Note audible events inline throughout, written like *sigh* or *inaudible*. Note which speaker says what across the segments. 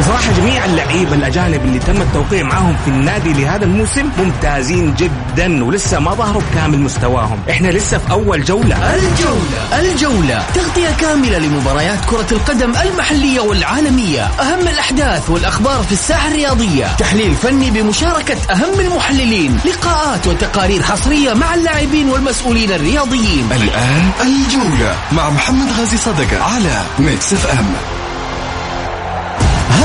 Speaker 1: بصراحة جميع اللعيبة الأجانب اللي تم التوقيع معاهم في النادي لهذا الموسم ممتازين جدا ولسه ما ظهروا بكامل مستواهم. إحنا لسه في أول جولة.
Speaker 2: الجولة الجولة. تغطية كاملة لمباريات كرة القدم المحلية والعالمية. أهم الأحداث والأخبار في الساحة الرياضية. تحليل فني بمشاركة أهم المحللين. لقاءات وتقارير حصرية مع اللاعبين والمسؤولين الرياضيين.
Speaker 3: الآن الجولة مع محمد غازي صدقة على Mix FM.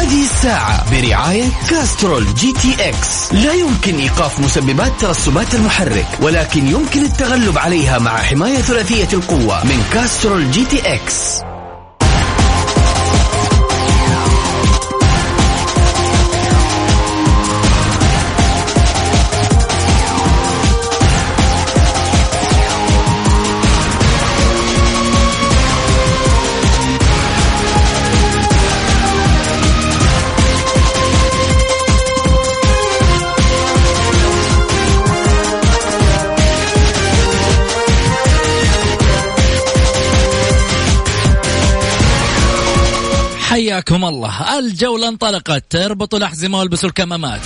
Speaker 2: هذه الساعة برعاية كاسترول GTX. لا يمكن إيقاف مسببات ترسبات المحرك ولكن يمكن التغلب عليها مع حماية ثلاثية القوة من كاسترول GTX.
Speaker 4: حياكم الله. الجولة انطلقت. اربطوا الأحزمة والبسوا الكمامات.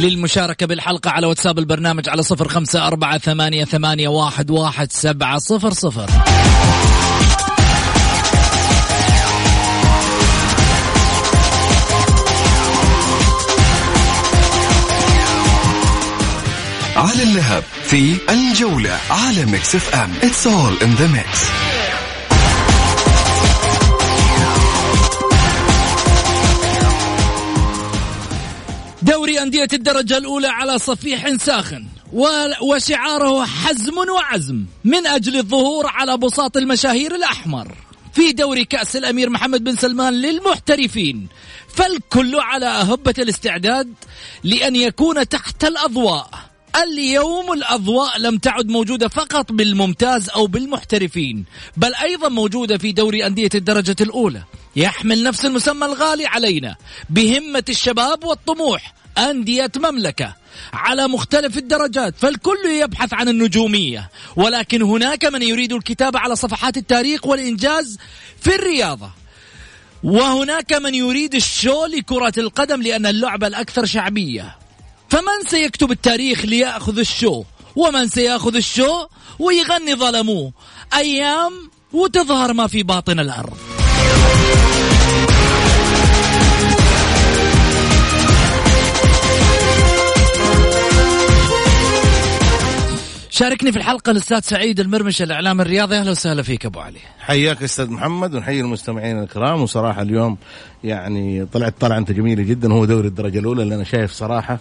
Speaker 4: للمشاركة بالحلقة على واتساب البرنامج على صفر خمسة أربعة ثمانية, ثمانية واحد, واحد سبعة صفر صفر.
Speaker 3: على اللهب في الجولة على Mix FM It's all in the mix.
Speaker 4: دوري أندية الدرجة الأولى على صفيح ساخن. وشعاره حزم وعزم من أجل الظهور على بساط المشاهير الأحمر. في دوري كأس الأمير محمد بن سلمان للمحترفين. فالكل على أهبة الاستعداد لأن يكون تحت الأضواء. اليوم الأضواء لم تعد موجودة فقط بالممتاز أو بالمحترفين بل أيضا موجودة في دوري أندية الدرجة الأولى. يحمل نفس المسمى الغالي علينا بهمة الشباب والطموح أندية مملكة. على مختلف الدرجات فالكل يبحث عن النجومية. ولكن هناك من يريد الكتابة على صفحات التاريخ والإنجاز في الرياضة. وهناك من يريد ال show لكرة القدم لأن اللعبة الأكثر شعبية. فمن سيكتب التاريخ ليأخذ ال show؟ ومن سيأخذ ال show؟ ويغني ظلموه. أيام وتظهر ما في باطن الأرض. شاركني في الحلقة الأستاذ سعيد المرمش الإعلام الرياضي. أهلا وسهلا فيك أبو علي.
Speaker 5: حياك أستاذ محمد ونحيي المستمعين الكرام. وصراحة اليوم يعني طلعت طلعة أنت جميلة جدا هو دوري الدرجة الأولى اللي أنا شايف صراحة. آه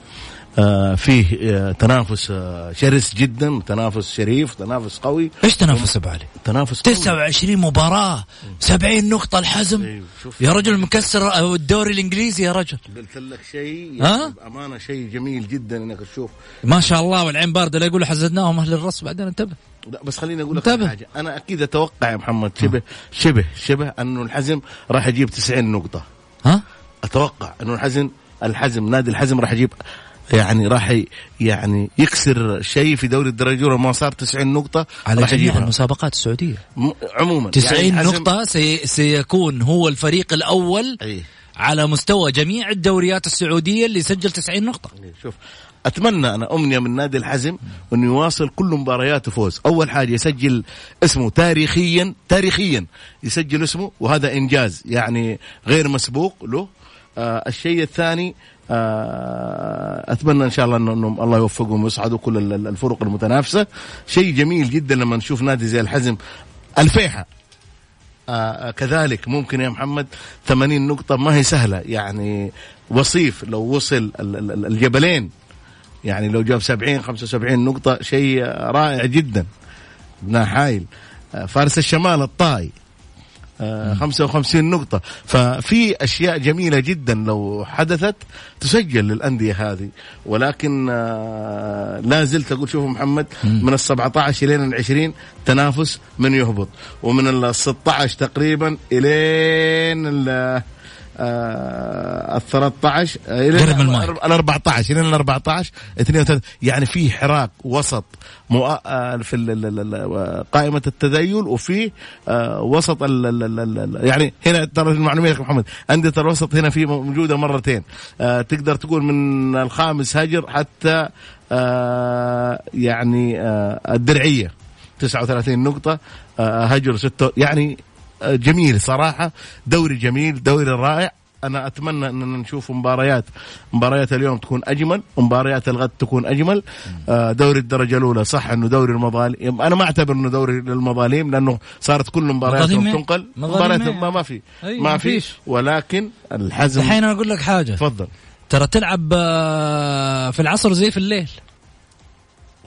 Speaker 5: فيه آه تنافس آه شرس جدا تنافس شريف تنافس قوي.
Speaker 4: إيش تنافس أبو علي؟
Speaker 5: تنافس قوي.
Speaker 4: 29 مباراة 70 نقطة الحزم.
Speaker 5: أيوه، شوف.
Speaker 4: يا رجل مكسر الدوري الإنجليزي يا رجل.
Speaker 5: قلت لك شيء
Speaker 4: ها؟
Speaker 5: يعني بأمانة شيء جميل جدا إنك تشوف.
Speaker 4: ما شاء الله والعين باردة. لا يقولوا حزدناهم أهل الرص بعدين انتبه.
Speaker 5: لا بس خليني أقول لك. حاجة. أنا أكيد أتوقع يا محمد شبه شبه شبه أنه الحزم راح يجيب 90 نقطة.
Speaker 4: ها؟
Speaker 5: أتوقع أنه الحزم الحزم نادي الحزم راح يجيب يعني راح يعني يكسر شيء في دوري الدرجة الأولى ما صار 90 نقطة
Speaker 4: على
Speaker 5: راح
Speaker 4: جميع. المسابقات السعودية.
Speaker 5: م- عموما.
Speaker 4: 90
Speaker 5: يعني
Speaker 4: نقطة سي سيكون هو الفريق الأول
Speaker 5: أي.
Speaker 4: على مستوى جميع الدوريات السعودية اللي سجل 90 نقطة.
Speaker 5: شوف أتمنى أنا امنيه من نادي الحزم إنه يواصل كل مبارياته فوز. أول حاجة يسجل اسمه تاريخيا تاريخيا يسجل اسمه وهذا إنجاز يعني غير مسبوق له. آه الشيء الثاني آه أتمنى إن شاء الله انه إنهم الله يوفقهم ويصعدوا كل ال- ال- الفرق المتنافسة. شيء جميل جدا لما نشوف نادي زي الحزم. الفيحة. آه كذلك ممكن يا محمد 80 نقطة ما هي سهلة. يعني وصيف لو وصل ال- ال- ال- الجبلين. يعني لو جاب 70 75 نقطة شيء رائع جدا. ابن حايل. آه، فارس الشمال الطائي. 55 نقطة. ففي أشياء جميلة جدا لو حدثت تسجل للأندية هذه. ولكن آه لا زلت أقول شوفوا محمد من ال 17 إلى ال 20 تنافس من يهبط ومن ال 16 تقريبا إلين ال ال 13 إلى
Speaker 4: قرب.
Speaker 5: ال 14 إلى ال 14 32 يعني في حراك وسط مؤ... آه، في قائمة التذيل وفي آه، وسط ال... يعني هنا ترى المعلومية يا محمد انديه الوسط هنا في موجودة مرتين آه، تقدر تقول من الخامس هجر حتى آه، يعني آه، الدرعية 39 نقطة آه، هجر 6 يعني آه، جميل صراحة دوري جميل دوري رائع. أنا أتمنى اننا نشوف مباريات مباريات اليوم تكون أجمل ومباريات الغد تكون أجمل. آه، دوري الدرجة الأولى صح أنه دوري المظالم أنا ما أعتبر أنه دوري للمظالم لأنه صارت كل مبارياتهم؟ تنقل. مباريات؟ ما, ما في ما في.
Speaker 4: فيش.
Speaker 5: ولكن الحزم
Speaker 4: الحين أنا أقول لك حاجة.
Speaker 5: تفضل.
Speaker 4: ترى تلعب آه، في العصر زي في الليل.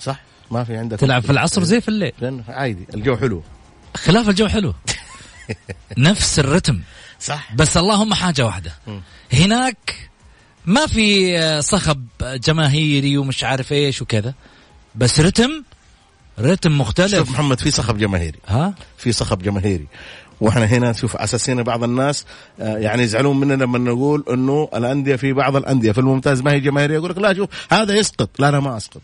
Speaker 5: صح ما في عندك
Speaker 4: تلعب في العصر زي في الليل.
Speaker 5: عادي الجو حلو.
Speaker 4: خلاف الجو حلو. نفس الرتم.
Speaker 5: صح.
Speaker 4: بس اللهم حاجة واحدة. هناك ما في صخب جماهيري ومش عارف إيش وكذا. بس رتم رتم
Speaker 5: شوف
Speaker 4: مختلف
Speaker 5: محمد في صخب جماهيري.
Speaker 4: ها؟
Speaker 5: في صخب جماهيري. وإحنا هنا شوف على أساس هنا بعض الناس آه، يعني يزعلون مننا لما نقول إنه الأندية في بعض الأندية. في الممتاز ما هي جماهيرية يقول لك لا شوف هذا يسقط. لا أنا ما أسقط.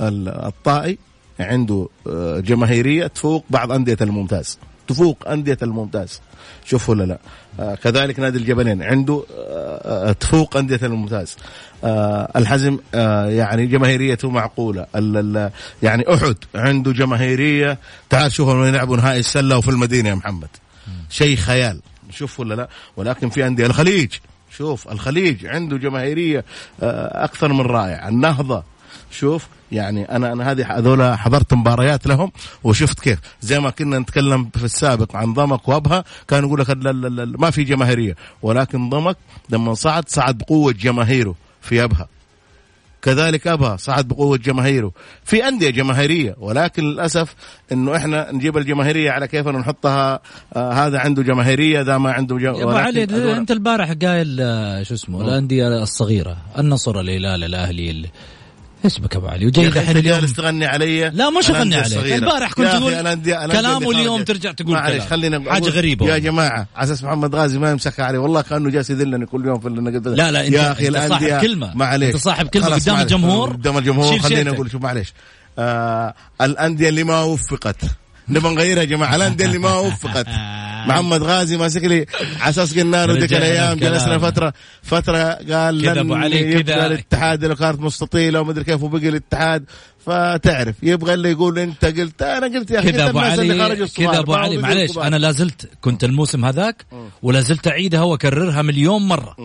Speaker 5: ال- الطائي عنده آه، جماهيرية تفوق بعض أندية الممتاز. تفوق أندية الممتاز. شوف ولا لا. آه كذلك نادي الجبلين عنده آه آه، تفوق أندية الممتاز. آه الحزم آه يعني جماهيريته معقولة. يعني أحد عنده جماهيرية. تعال شوفوا يلعبوا نهائي السلة وفي المدينة يا محمد. شيء خيال. شوف ولا لا. ولكن في أندية الخليج. شوف الخليج عنده جماهيرية آه، أكثر من رائع النهضة. شوف يعني أنا أنا هذه هذول حضرت مباريات لهم وشفت كيف. زي ما كنا نتكلم في السابق عن ضمك وأبها كان يقول لك لا- لا- لا- ما في جماهيرية. ولكن ضمك لما صعد صعد بقوة جماهيره في أبها. كذلك أبها صعد بقوة جماهيره في أندية جماهيرية. ولكن للأسف إنه إحنا نجيب الجماهيرية على كيفنا نحطها آه هذا عنده جماهيرية ذا ما عنده جم...
Speaker 4: يا علي أنت البارح قايل آه، شو اسمه الأندية الصغيرة النصر الهلال الاهلي بك أبو علي وجاي الحين
Speaker 5: انت
Speaker 4: اليوم
Speaker 5: جالس تغني علي
Speaker 4: لا مش
Speaker 5: الأندية
Speaker 4: عليك. البارح كنت تقول كلام واليوم
Speaker 5: خرجت.
Speaker 4: ترجع تقول
Speaker 5: معلش. خلينا
Speaker 4: حاجة
Speaker 5: أقول-
Speaker 4: غريبة
Speaker 5: يا. جماعة على أساس محمد غازي ما يمسكها علي والله كأنه جالس يذلني كل يوم في
Speaker 4: لا، لا،
Speaker 5: يا
Speaker 4: أخي
Speaker 5: الأندية-
Speaker 4: كلمة.
Speaker 5: معليش
Speaker 4: أنت صاحب
Speaker 5: خلاص
Speaker 4: قدام. الجمهور.
Speaker 5: قدام الجمهور خليني. أقول شوف معليش آه الأندية اللي ما وفقت نبغى نغيرها يا جماعة. الانديه اللي ما وفقت. *laughs* محمد غازي ماسك لي على أساس قلنا له ذيك
Speaker 4: الأيام.
Speaker 5: جلسنا فتره فترة قال
Speaker 4: كذا أبو علي، كذا.
Speaker 5: الاتحاد له كانت مستطيله ومدري كيف وبقي الاتحاد. فتعرف يبغى اللي يقول أنت قلت أنا قلت يا أخي
Speaker 4: كذا
Speaker 5: أبو
Speaker 4: علي كذا
Speaker 5: أبو
Speaker 4: علي معليش. أنا لا زلت كنت الموسم هذاك ولا زلت أعيدها وأكررها مليون مرة.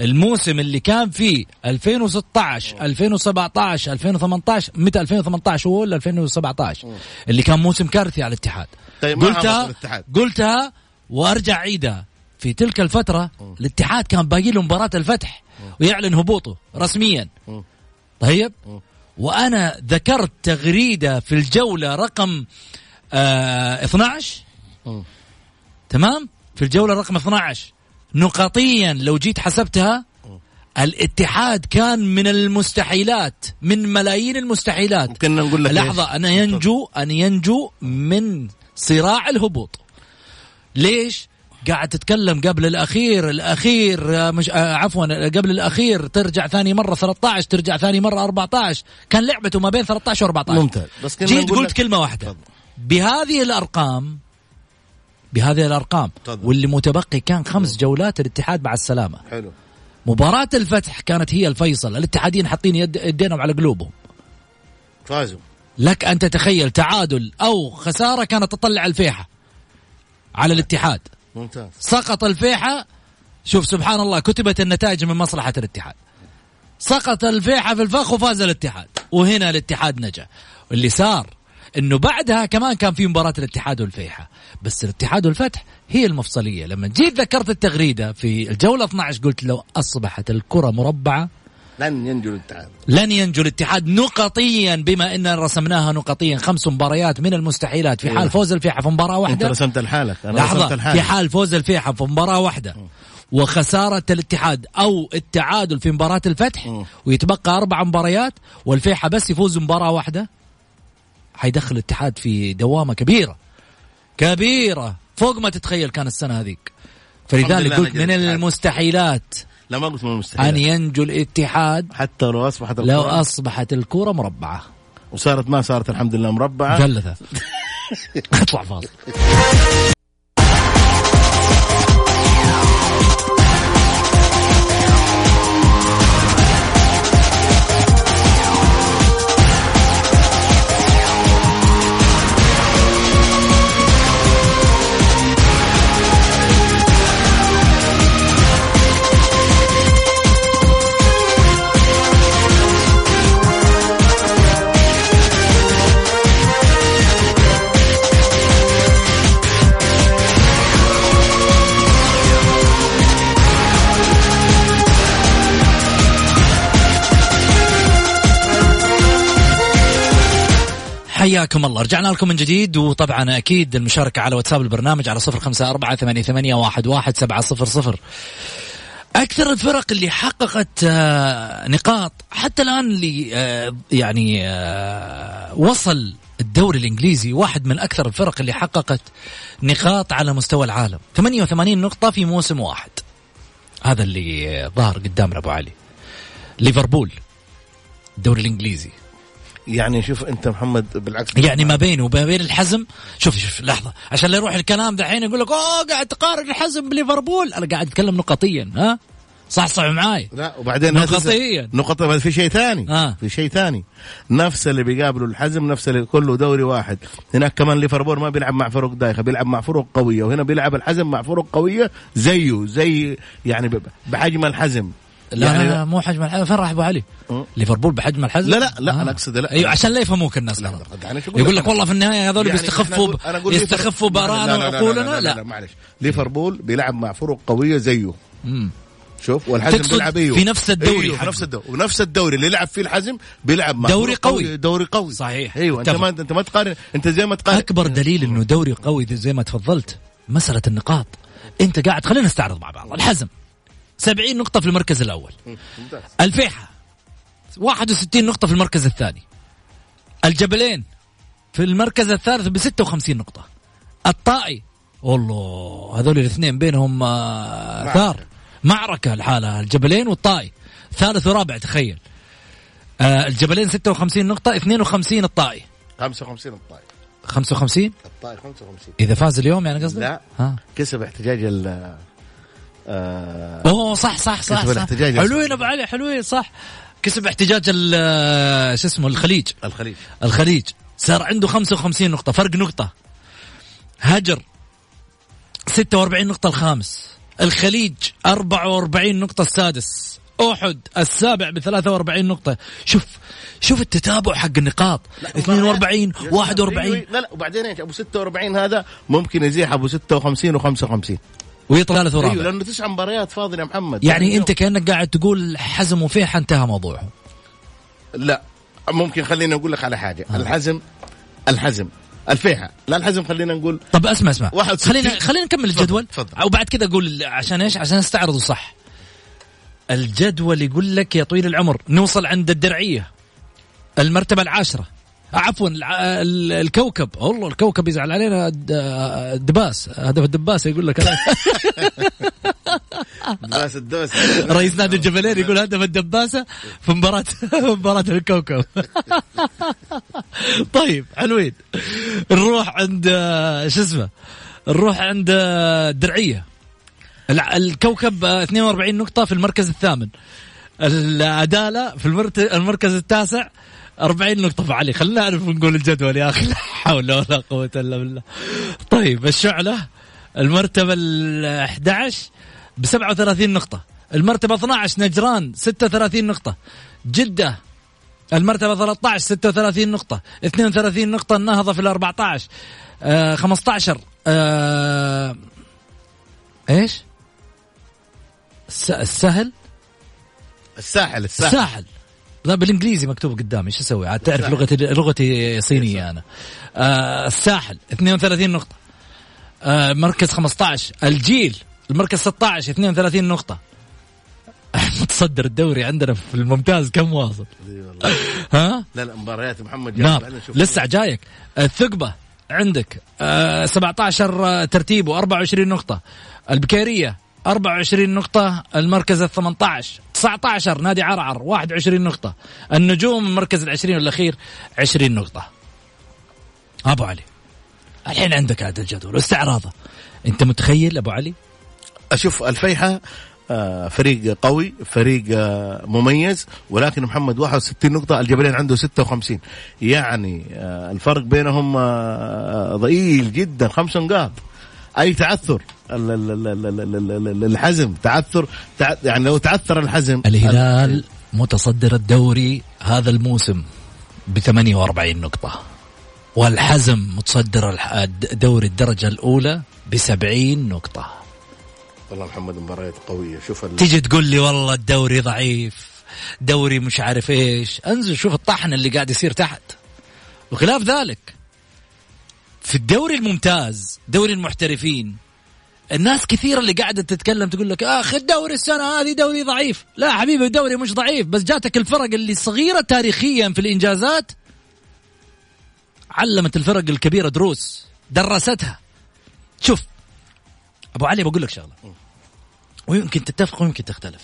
Speaker 4: الموسم اللي كان فيه 2016 2017 2018 متى 2018 هو ولا 2017 اللي كان موسم كارثي على الاتحاد.
Speaker 5: طيب
Speaker 4: قلتها. قلتها وأرجع اعيدها في تلك الفترة الاتحاد كان باقي له مباراة الفتح ويعلن هبوطه رسميا. طيب؟ وأنا ذكرت تغريدة في الجولة رقم آه 12 تمام؟ في الجولة رقم 12 نقطيا لو جيت حسبتها الاتحاد كان من المستحيلات من ملايين المستحيلات.
Speaker 5: كنا نقول لك
Speaker 4: لحظة
Speaker 5: إيش؟
Speaker 4: ان ينجو ان ينجو من صراع الهبوط. ليش؟ قاعد تتكلم قبل الأخير الأخير آه، مش آه، عفوا قبل الأخير ترجع ثاني مرة 13 ترجع ثاني مرة 14 كان لعبته ما بين 13 و14
Speaker 5: ممتاز. بس كنا
Speaker 4: جيت قلت كلمة
Speaker 5: واحدة.
Speaker 4: بهذه الأرقام بهذه الأرقام.
Speaker 5: تفضل.
Speaker 4: واللي متبقي كان خمس جولات الاتحاد مع السلامة.
Speaker 5: حلو.
Speaker 4: مباراة الفتح كانت هي الفيصل. الاتحادين حاطين يد يدينهم على قلوبهم.
Speaker 5: فازوا.
Speaker 4: لك أن تتخيل تعادل أو خسارة كانت تطلع الفيحة على الاتحاد.
Speaker 5: ممتاز.
Speaker 4: سقط الفيحة. شوف سبحان الله كتبت النتائج من مصلحة الاتحاد. سقط الفيحة في الفخ وفاز الاتحاد. وهنا الاتحاد نجا. اللي صار إنه بعدها كمان كان في مباراة الاتحاد والفيحة. بس الاتحاد والفتح هي المفصلية. لما جيت ذكرت التغريدة في الجولة 12 قلت لو أصبحت الكرة مربعة
Speaker 5: لن ينجو الاتحاد.
Speaker 4: لن ينجو الاتحاد نقطيا بما إن رسمناها نقطيا. خمس مباريات من المستحيلات. في حال
Speaker 5: إيه.
Speaker 4: فوز الفيحة في مباراة
Speaker 5: أنت
Speaker 4: واحدة
Speaker 5: رسمت لحالك. أنا رسمت
Speaker 4: لحظة في
Speaker 5: لحالي
Speaker 4: حال فوز الفيحة في مباراة واحدة. وخسارة الاتحاد أو التعادل في مباراة الفتح. ويتبقى أربع مباريات والفيحة بس يفوز مباراة واحدة. حيدخل الاتحاد في دوامة كبيرة. كبيرة. فوق ما تتخيل كان السنة هذيك. فلذلك قلت من. المستحيلات
Speaker 5: لا ما قلت من
Speaker 4: أن
Speaker 5: المستحيل
Speaker 4: ينجو الاتحاد
Speaker 5: حتى لو أصبحت
Speaker 4: لو
Speaker 5: الكرة.
Speaker 4: أصبحت الكرة مربعة.
Speaker 5: وصارت ما صارت الحمد لله مربعة.
Speaker 4: مثلثة *laughs* أطلع فاصل. حياكم الله. رجعنا لكم من جديد وطبعا أكيد المشاركة على واتساب البرنامج على صفر خمسة أربعة ثمانية, ثمانية واحد, واحد سبعة صفر صفر. أكثر الفرق اللي حققت آه، نقاط حتى الآن اللي آه، يعني آه، وصل الدوري الإنجليزي واحد من أكثر الفرق اللي حققت نقاط على مستوى العالم. 88 نقطة في موسم واحد. هذا اللي ظهر قدامنا أبو علي. ليفربول الدوري الإنجليزي.
Speaker 5: يعني شوف انت محمد بالعكس
Speaker 4: يعني ما بينه وما بين الحزم شوف شوف لحظة عشان لا يروح الكلام دحين يقول لك أوه قاعد تقارن الحزم بليفربول. أنا قاعد أتكلم نقطيا ها؟ صح صح معاي.
Speaker 5: لا وبعدين
Speaker 4: نقطيا.
Speaker 5: نقطة في شيء ثاني
Speaker 4: آه.
Speaker 5: في شيء ثاني. نفس اللي بيقابلوا الحزم نفس اللي كله دوري واحد. هناك كمان ليفربول ما بيلعب مع فرق دايخة بيلعب مع فرق قوية وهنا بيلعب الحزم مع فرق قوية زيه زي يعني بحجم الحزم.
Speaker 4: لا
Speaker 5: يعني
Speaker 4: لا, لا مو حجم الحزم فين راح ابو علي؟
Speaker 5: أه.
Speaker 4: ليفربول بحجم الحزم؟
Speaker 5: لا لا لا أنا اقصد لا
Speaker 4: أيوه عشان لا يفهموك الناس
Speaker 5: لا،
Speaker 4: يقول
Speaker 5: لك؟
Speaker 4: والله في النهايه هذول
Speaker 5: يعني
Speaker 4: بيستخفوا
Speaker 5: أقول
Speaker 4: يستخفوا
Speaker 5: لا،
Speaker 4: وعقولنا
Speaker 5: لا, لا, معلش ليفربول بيلعب مع فرق قوية زيه
Speaker 4: مم.
Speaker 5: شوف والحزم بيلعب أيوه
Speaker 4: في نفس الدوري أيوه.
Speaker 5: نفس الدوري ونفس الدوري اللي يلعب فيه الحزم بيلعب مع
Speaker 4: دوري
Speaker 5: فرق
Speaker 4: قوي.
Speaker 5: دوري قوي
Speaker 4: صحيح.
Speaker 5: أيوه انت. ما انت ما تقارن انت زي ما تقارن
Speaker 4: اكبر دليل انه دوري قوي زي ما تفضلت مساله النقاط انت قاعد خلينا نستعرض مع بعض الحزم 70 نقطة في المركز
Speaker 5: ممتاز.
Speaker 4: الفيحة 61 نقطة في المركز الثاني. الجبلين في المركز الثالث ب 56 نقطة. الطائي والله هذول الاثنين بينهم آه، ثار. معركة الحالة الجبلين والطائي. ثالث ورابع تخيل. آه، الجبلين 56 نقطة 52 الطائي.
Speaker 5: 55 الطائف
Speaker 4: 55
Speaker 5: الطائف 55
Speaker 4: إذا فاز اليوم يعني قصدك؟
Speaker 5: لا.
Speaker 4: ها.
Speaker 5: كسب احتجاج ال آه
Speaker 4: أوه صح صح صح,
Speaker 5: كسب
Speaker 4: صح.
Speaker 5: الاحتجاج.
Speaker 4: حلوين أبو علي حلوين صح. كسب احتجاج ال- شو اسمه الخليج.
Speaker 5: الخليج.
Speaker 4: الخليج. صار عنده 55 نقطة. فرق نقطة. هجر 46 نقطة الخامس. الخليج 44 نقطة السادس. أحد السابع ب 43 نقطة. شوف شوف التتابع حق النقاط. 42 41
Speaker 5: لا لا وبعدين إيش أبو 46 هذا ممكن يزيح أبو 56 و55
Speaker 4: ويطلع
Speaker 5: أيوه
Speaker 4: ورابع
Speaker 5: لأنه تسع مباريات فاضل يا محمد.
Speaker 4: يعني أنت كأنك قاعد تقول حزم وفيح انتهى موضوعهم
Speaker 5: لا ممكن خليني أقول لك على حاجة. الحزم الحزم الفيحة. لا الحزم خلينا نقول
Speaker 4: طب اسمع اسمع.
Speaker 5: 61.
Speaker 4: خلينا خلينا نكمل الجدول.
Speaker 5: تفضل.
Speaker 4: وبعد كذا أقول عشان إيش؟ عشان أستعرضه صح. الجدول يقول لك يا طويل العمر نوصل عند الدرعية المرتبة العاشرة. عفوا الكوكب والله الكوكب يزعل علينا الدباس هدف الدباسه يقول لك. *laughs* أنا.
Speaker 5: باس الدوس
Speaker 4: رئيس نادي الجبلين يقول هدف الدباسه في مباراه مباراة الكوكب. *laughs* طيب حلوين. نروح عند شو اسمه؟ نروح عند الدرعيه الكوكب آه، 42 نقطة في المركز الثامن. العدالة في المركز التاسع. 40 نقطة علي. خلينا نعرف نقول الجدول يا أخي. لا حول ولا قوة إلا بالله. طيب الشعلة المرتبة ال 11 ب 37 نقطة. المرتبة 12 نجران 36 نقطة. جدة المرتبة 13 36 نقطة. 32 نقطة النهضة في ال 14 آه 15 آه إيش؟ الس- السهل؟
Speaker 5: الساحل الساحل.
Speaker 4: الساحل. لا بالإنجليزي مكتوب قدامي إيش أسوي؟ عاد تعرف لغتي لغتي صينية أنا. آه الساحل 32 نقطة. آه مركز 15 الجيل المركز 16 32 نقطة. *laughs* متصدر الدوري عندنا في الممتاز كم واصل؟ *laughs* ها؟
Speaker 5: لا لا مباريات محمد
Speaker 4: نعم
Speaker 5: جابر نشوف
Speaker 4: لسه جايك الثقبة عندك آه 17 ترتيبه 24 نقطة البكيرية 24 نقطة المركز ال 18 19 نادي عرعر 21 نقطة. النجوم المركز العشرين والأخير 20 نقطة. أبو علي الحين عندك هذا الجدول واستعراضه. أنت متخيل أبو علي؟
Speaker 5: أشوف الفيحة آه، فريق قوي فريق آه، مميز ولكن محمد 61 نقطة الجبلين عنده 56 يعني آه، الفرق بينهم ضئيل جدا خمس نقاط. أي تعثر؟ ال- ال- ال- ال- ال- ال- ال- الحزم تعثر تع- يعني لو تعثر الحزم.
Speaker 4: الهلال متصدر الدوري هذا الموسم ب 48 نقطة. والحزم متصدر دوري الدرجة الأولى ب 70 نقطة.
Speaker 5: والله محمد مباريات قوية. شوف ال-
Speaker 4: تيجي تقول لي والله الدوري ضعيف دوري مش عارف إيش. انزل شوف الطحن اللي قاعد يصير تحت. وخلاف ذلك في الدوري الممتاز دوري المحترفين الناس كثيرة اللي قاعدة تتكلم تقول لك آخ الدوري السنة هذه دوري ضعيف. لا حبيبي الدوري مش ضعيف بس جاتك الفرق اللي صغيرة تاريخيا في الإنجازات علمت الفرق الكبيرة دروس درستها. شوف أبو علي بقول لك شغلة. ويمكن تتفق ويمكن تختلف.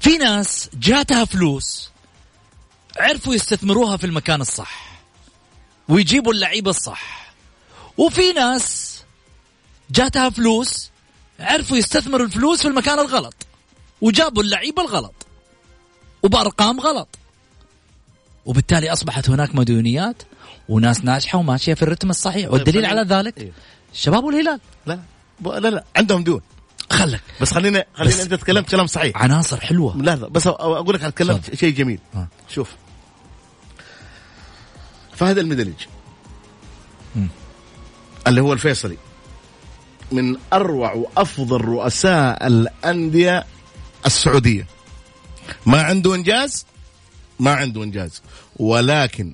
Speaker 4: في ناس جاتها فلوس عرفوا يستثمروها في المكان الصح ويجيبوا اللعيبة الصح. وفي ناس جاتها فلوس عرفوا يستثمروا الفلوس في المكان الغلط. وجابوا اللعيبه الغلط. وبأرقام غلط. وبالتالي أصبحت هناك مديونيات وناس ناجحة وماشية في الرتم الصحيح. والدليل على ذلك
Speaker 5: إيه.
Speaker 4: الشباب والهلال.
Speaker 5: لا لا لا عندهم ديون.
Speaker 4: خلك.
Speaker 5: بس خلينا خلينا
Speaker 4: بس-
Speaker 5: انت تكلمت كلام صحيح.
Speaker 4: عناصر حلوة.
Speaker 5: لا لا بس أقول لك تكلمت. شيء جميل.
Speaker 4: آه.
Speaker 5: شوف. فهد المدلج اللي هو الفيصلي. من أروع وأفضل رؤساء الأندية السعودية. ما عنده إنجاز؟ ما عنده إنجاز. ولكن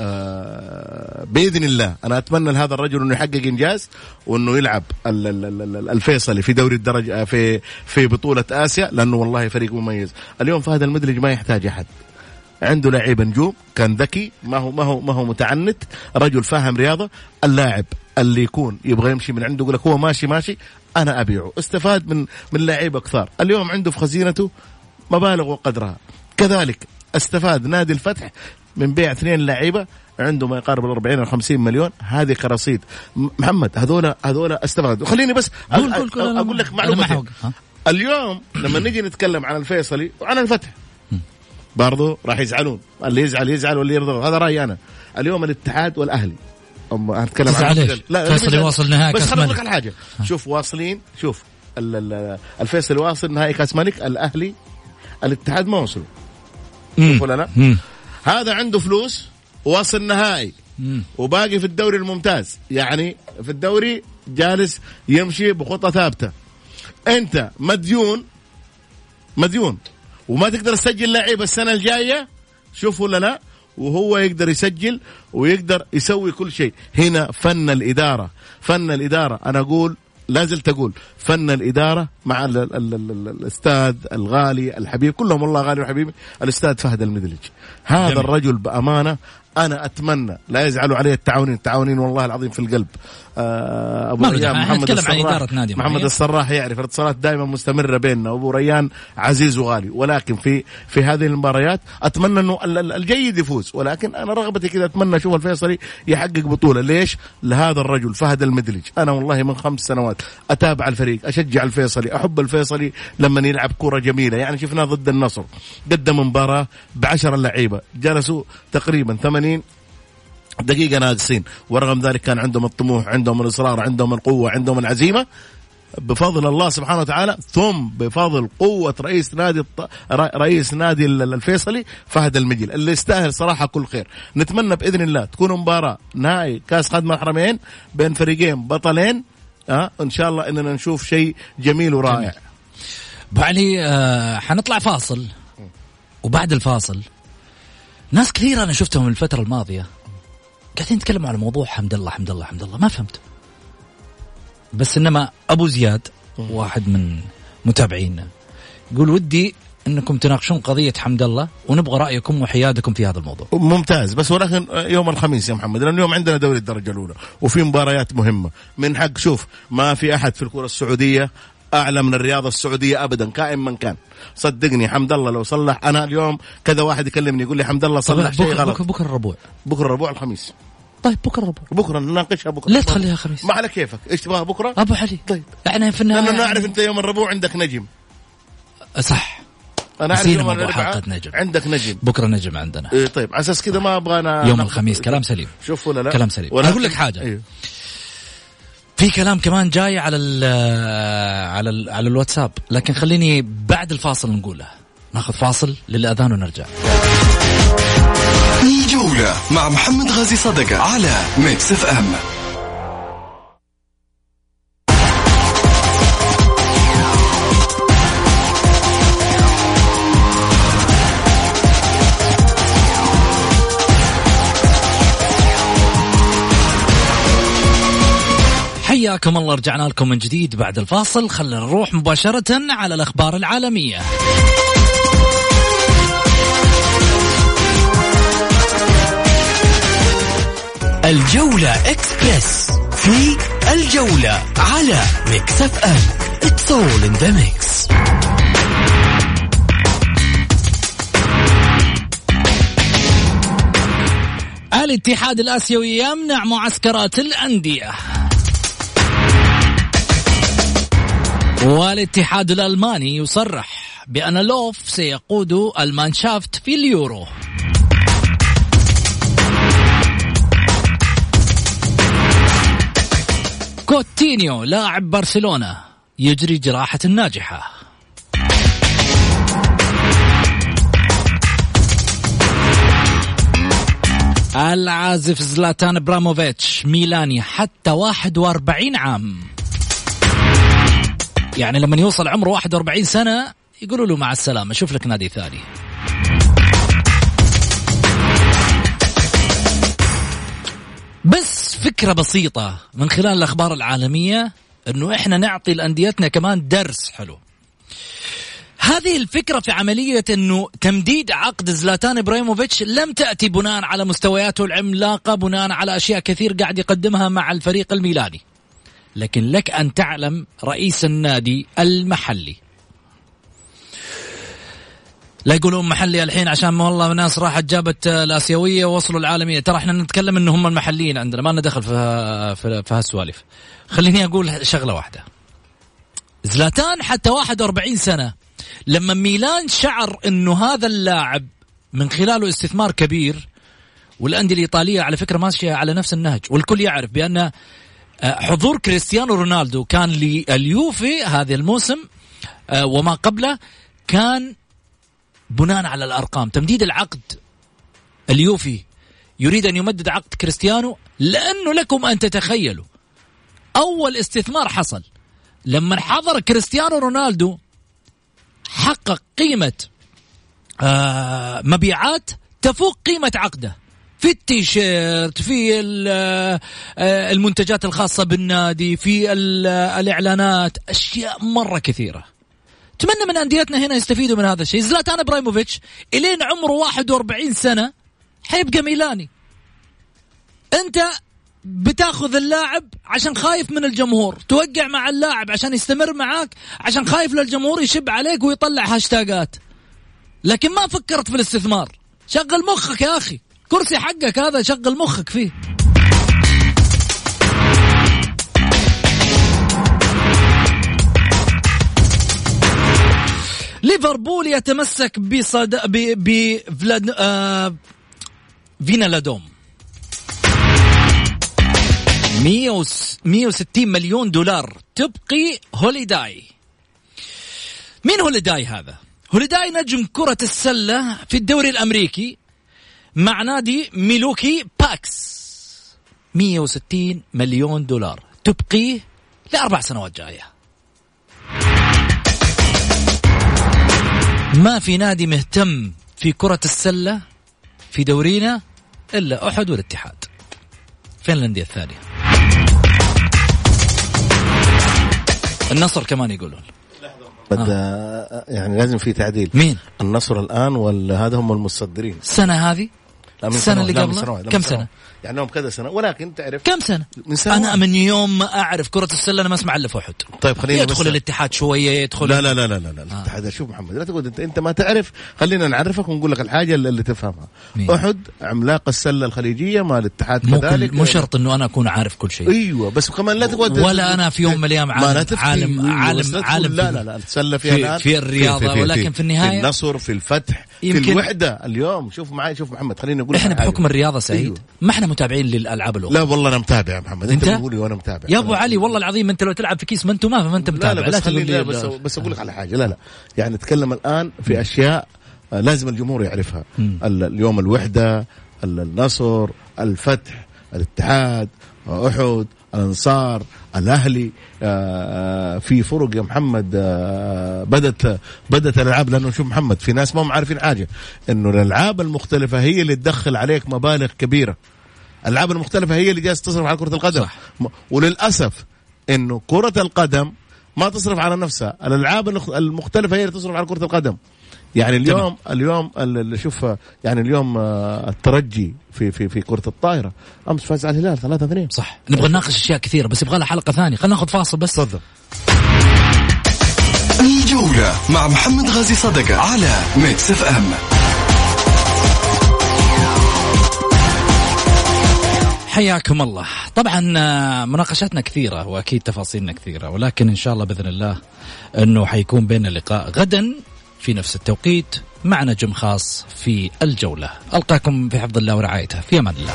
Speaker 5: آه بإذن الله أنا أتمنى لهذا الرجل أنه يحقق إنجاز وأنه يلعب ال- ال- ال- ال- الفيصلي في دوري الدرجة في في بطولة آسيا لأنه والله فريق مميز. اليوم فهد المدلج ما يحتاج أحد. عنده لعيبه نجوم كان ذكي ما هو ما هو ما هو متعنت رجل فاهم رياضة اللاعب اللي يكون يبغى يمشي من عنده يقول لك هو ماشي ماشي أنا أبيعه. استفاد من من لعيبه كثار اليوم عنده في خزينته مبالغ وقدرها. كذلك استفاد نادي الفتح من بيع اثنين لعيبة عنده ما يقارب ال 40 أو 50 مليون. هذه كرصيد. محمد هذول هذول استفادوا. خليني بس
Speaker 4: أقول
Speaker 5: لك
Speaker 4: معلومة؟
Speaker 5: اليوم لما نجي نتكلم عن الفيصلي وعن الفتح برضو راح يزعلون. اللي يزعل يزعل واللي يرضى. هذا رأيي أنا. اليوم الاتحاد والأهلي. هتكلم
Speaker 4: تزعل
Speaker 5: عن
Speaker 4: ليش؟ فيصل
Speaker 5: لا،
Speaker 4: يواصل نهائي
Speaker 5: بس خليني. لك على حاجة. شوف واصلين. شوف ال- ال- الفيصل واصل نهائي كأس ملك. الأهلي الاتحاد ما وصلوا. شوف ولا لا. هذا عنده فلوس واصل نهائي. وباقي في الدوري الممتاز. يعني في الدوري جالس يمشي بخطة ثابتة. أنت مديون مديون. وما تقدر تسجل لعيبة السنة الجاية؟ شوف ولا لا؟ وهو يقدر يسجل ويقدر يسوي كل شيء. هنا فن الإدارة. فن الإدارة. أنا أقول لا زلت أقول فن الإدارة مع ال ال ال ال الأستاذ الغالي الحبيب. كلهم والله غالي وحبيبي. الأستاذ فهد المدلج. هذا
Speaker 4: جميل.
Speaker 5: الرجل بأمانة أنا أتمنى لا يزعلوا عليه التعاونين. التعاونين والله العظيم في القلب. أبو
Speaker 4: ما
Speaker 5: ريان محمد الصراح
Speaker 4: نادي
Speaker 5: محمد. الصراح يعرف الاتصالات دائما مستمرة بيننا وأبو ريان عزيز وغالي ولكن في في هذه المباريات أتمنى إنه ال- ال- الجيد يفوز ولكن أنا رغبتي كذا أتمنى أشوف الفيصلي يحقق بطولة ليش؟ لهذا الرجل فهد المدلج أنا والله من خمس سنوات أتابع الفريق أشجع الفيصلي أحب الفيصلي لما يلعب كرة جميلة يعني شفناه ضد النصر قدم مباراة بعشرة لعيبة جلسوا تقريبا 80 دقيقة ناقصين ورغم ذلك كان عندهم الطموح عندهم الإصرار عندهم القوة عندهم العزيمة. بفضل الله سبحانه وتعالى ثم بفضل قوة رئيس نادي الط... رئيس نادي ال- الفيصلي فهد المجيل اللي يستاهل صراحة كل خير. نتمنى بإذن الله تكون مباراة نهائي كأس خدمة الحرمين بين فريقين بطلين أه؟ إن شاء الله إننا نشوف شيء جميل ورائع.
Speaker 4: ابو علي آه حنطلع فاصل. وبعد الفاصل ناس كثير أنا شفتهم الفترة الماضية. قاعدين يتكلموا على موضوع حمد الله حمد الله حمد الله. ما فهمت. بس إنما أبو زياد واحد من متابعينا يقول ودي إنكم تناقشون قضية حمد الله ونبغى رأيكم وحيادكم في هذا الموضوع.
Speaker 5: ممتاز. بس ولكن يوم الخميس يا محمد لأن اليوم عندنا دوري الدرجة الأولى وفي مباريات مهمة. من حق شوف ما في أحد في الكرة السعودية أعلى من الرياضه السعودية ابدا كائن من كان. صدقني حمد الله لو صلح. أنا اليوم كذا واحد يكلمني يقول لي حمد الله صلح شيء
Speaker 4: بكره,
Speaker 5: غلط.
Speaker 4: بكره, بكرة الربوع.
Speaker 5: بكرة الربوع الخميس.
Speaker 4: طيب بكرة الربوع.
Speaker 5: بكرة نناقشها بكرة.
Speaker 4: ليه تخليها خميس؟
Speaker 5: ما على كيفك؟ إيش تبغاها بكرة؟
Speaker 4: أبو علي.
Speaker 5: طيب.
Speaker 4: يعني في
Speaker 5: لأنه
Speaker 4: النهايه
Speaker 5: نعرف أنت يوم الربوع عندك نجم.
Speaker 4: صح.
Speaker 5: أنا
Speaker 4: أعرف
Speaker 5: يوم
Speaker 4: الأربعاء نجم.
Speaker 5: عندك نجم.
Speaker 4: بكرة نجم عندنا.
Speaker 5: إيه طيب على أساس كذا ما أبغى أنا
Speaker 4: يوم الخميس كلام سليم.
Speaker 5: شوف ولا لا.
Speaker 4: كلام سليم.
Speaker 5: ولكن-
Speaker 4: أقول لك حاجة.
Speaker 5: أيوه.
Speaker 4: في كلام كمان جاي على ال على ال على الواتساب. لكن خليني بعد الفاصل نقوله. ناخذ فاصل للأذان ونرجع.
Speaker 3: الجولة مع محمد غازي صدقة على Mix FM
Speaker 4: حياكم الله رجعنا لكم من جديد بعد الفاصل. خلينا نروح مباشرة على الأخبار العالمية.
Speaker 2: الجولة إكسبرس في الجولة على Mix FM. It's all in the mix.
Speaker 4: الاتحاد الآسيوي يمنع معسكرات الأندية. والاتحاد الألماني يصرح بأن لوف سيقود المانشافت في اليورو. كوتينيو لاعب برشلونة يجري جراحة ناجحة. العازف زلاتان براموفيتش ميلاني حتى 41 عام. يعني لما يوصل عمره 41 سنة يقولوا له مع السلامة شوف لك نادي ثاني. بس فكرة بسيطة من خلال الأخبار العالمية أنه إحنا نعطي لأنديتنا كمان درس حلو. هذه الفكرة في عملية أنه تمديد عقد زلاتان إبراهيموفيتش لم تأتي بناء على مستوياته العملاقة بناء على أشياء كثير قاعد يقدمها مع الفريق الميلاني. لكن لك أن تعلم رئيس النادي المحلي. لا يقولون محلي الحين عشان والله ناس راحت جابت الآسيوية ووصلوا العالمية. ترى إحنا نتكلم ان هم المحليين عندنا ما لنا دخل في في, في هالسوالف خليني أقول شغلة واحدة. زلاتان حتى 41 سنة. لما ميلان شعر إنه هذا اللاعب من خلاله استثمار كبير والأندية الإيطالية على فكرة ماشية على نفس النهج والكل يعرف بأن حضور كريستيانو رونالدو كان لليوفي هذا الموسم وما قبله كان بناء على الأرقام. تمديد العقد اليوفي يريد أن يمدد عقد كريستيانو لأنه لكم أن تتخيلوا. أول استثمار حصل. لما حضر كريستيانو رونالدو حقق قيمة آه مبيعات تفوق قيمة عقده. في التيشيرت في المنتجات الخاصة بالنادي في الإعلانات أشياء مرة كثيرة. اتمنى من أنديتنا هنا يستفيدوا من هذا الشيء. زلاتان إبراهيموفيتش إلين عمره 41 سنة حيبقى ميلاني أنت بتاخذ اللاعب عشان خايف من الجمهور. توقع مع اللاعب عشان يستمر معاك عشان خايف للجمهور يشب عليك ويطلع هاشتاجات لكن ما فكرت في الاستثمار. شغل مخك يا أخي. كرسي حقك هذا شغل مخك فيه. ليفربول يتمسك بصد ب ب فلاد... آه... فينالادوم 160 مليون دولار تبقي هوليداي. مين هوليداي هذا؟ هوليداي نجم كرة السلة في الدوري الأمريكي. مع نادي ميلووكي باكس. 160 مليون دولار. تبقيه لأربع سنوات جاية. ما في نادي مهتم في كرة السلة في دورينا إلا أحد والاتحاد. فين الأندية الثانية. النصر كمان يقولون.
Speaker 5: بدا يعني لازم في تعديل.
Speaker 4: مين؟
Speaker 5: النصر الآن ولا هذا هم المتصدرين
Speaker 4: السنة هذه؟
Speaker 5: لا، من
Speaker 4: السنة
Speaker 5: سنوات،
Speaker 4: اللي قبلها؟ كم
Speaker 5: من
Speaker 4: سنة؟
Speaker 5: يعني لهم كذا سنة ولكن تعرف
Speaker 4: كم سنة
Speaker 5: من سنوات.
Speaker 4: أنا من يوم ما أعرف كرة السلة أنا ما أسمع إلا في أحد
Speaker 5: طيب خلينا
Speaker 4: يدخل
Speaker 5: بس-
Speaker 4: الاتحاد شوية يدخل
Speaker 5: لا لا لا لا لا, لا. الاتحاد شوف محمد لا تقول أنت أنت ما تعرف خلينا نعرفك ونقول لك الحاجة اللي, اللي تفهمها
Speaker 4: مين؟
Speaker 5: أحد عملاق السلة الخليجية مال الاتحاد
Speaker 4: مو,
Speaker 5: كذلك
Speaker 4: مو شرط إنه أنا أكون عارف كل شيء
Speaker 5: أيوه بس كمان لا تقعد
Speaker 4: ولا أنا في يوم من الأيام
Speaker 5: ما
Speaker 4: عالم-. عالم-
Speaker 5: أيوة،
Speaker 4: عالم-
Speaker 5: تقول
Speaker 4: عالم
Speaker 5: لا لا لا السلة فيها
Speaker 4: في- في الرياضة، ولكن في النهاية-
Speaker 5: في النصر في الفتح في الوحدة اليوم شوف معي شوف محمد خليني
Speaker 4: أقول
Speaker 5: إحنا.
Speaker 4: بحكم الرياضة سعيد
Speaker 5: أيوة.
Speaker 4: ما إحنا متابعين للألعاب الأخرى.
Speaker 5: لا والله أنا متابع يا محمد. أنت
Speaker 4: أنت؟
Speaker 5: بتقول لي وأنا متابع.
Speaker 4: يا أبو علي والله العظيم أنت لو تلعب في كيس ما أنت ما ما أنت
Speaker 5: لا
Speaker 4: متابع.
Speaker 5: لا بس
Speaker 4: تقول
Speaker 5: خليني
Speaker 4: لي
Speaker 5: لا بس,
Speaker 4: لا.
Speaker 5: بس أقول لك على حاجة. لا لا. يعني نتكلم الآن في أشياء آه، لازم الجمهور يعرفها. ال- اليوم الوحدة ال- النصر الفتح الاتحاد آه، أحد. الأنصار الأهلي آه، آه، في فرق يا محمد آه، بدت بدت الألعاب لأنه شوف محمد في ناس ما هم عارفين حاجة إنه الألعاب المختلفة هي اللي تدخل عليك مبالغ كبيرة. الألعاب المختلفة هي اللي جالسة تصرف على كرة القدم.
Speaker 4: صح.
Speaker 5: وللأسف إنه كرة القدم ما تصرف على نفسها الألعاب المخ- المختلفة هي اللي تصرف على كرة القدم. يعني اليوم اليوم ال- ال- شوف يعني اليوم آه، الترجي في في في كرة الطائرة. أمس فاز على الهلال 3 2
Speaker 4: صح. نبغى نناقش أشياء كثيرة بس يبغى لها حلقة ثانية. خلينا ناخذ فاصل بس.
Speaker 5: تفضل.
Speaker 3: الجولة مع محمد غازي صدقة على ميكس اف ام
Speaker 4: حياكم الله. طبعا آه، مناقشاتنا كثيرة وأكيد تفاصيلنا كثيرة ولكن إن شاء الله بإذن الله أنه حيكون بيننا لقاء غدا في نفس التوقيت مع نجم خاص في الجولة. ألقاكم في حفظ الله ورعايته. في أمان الله.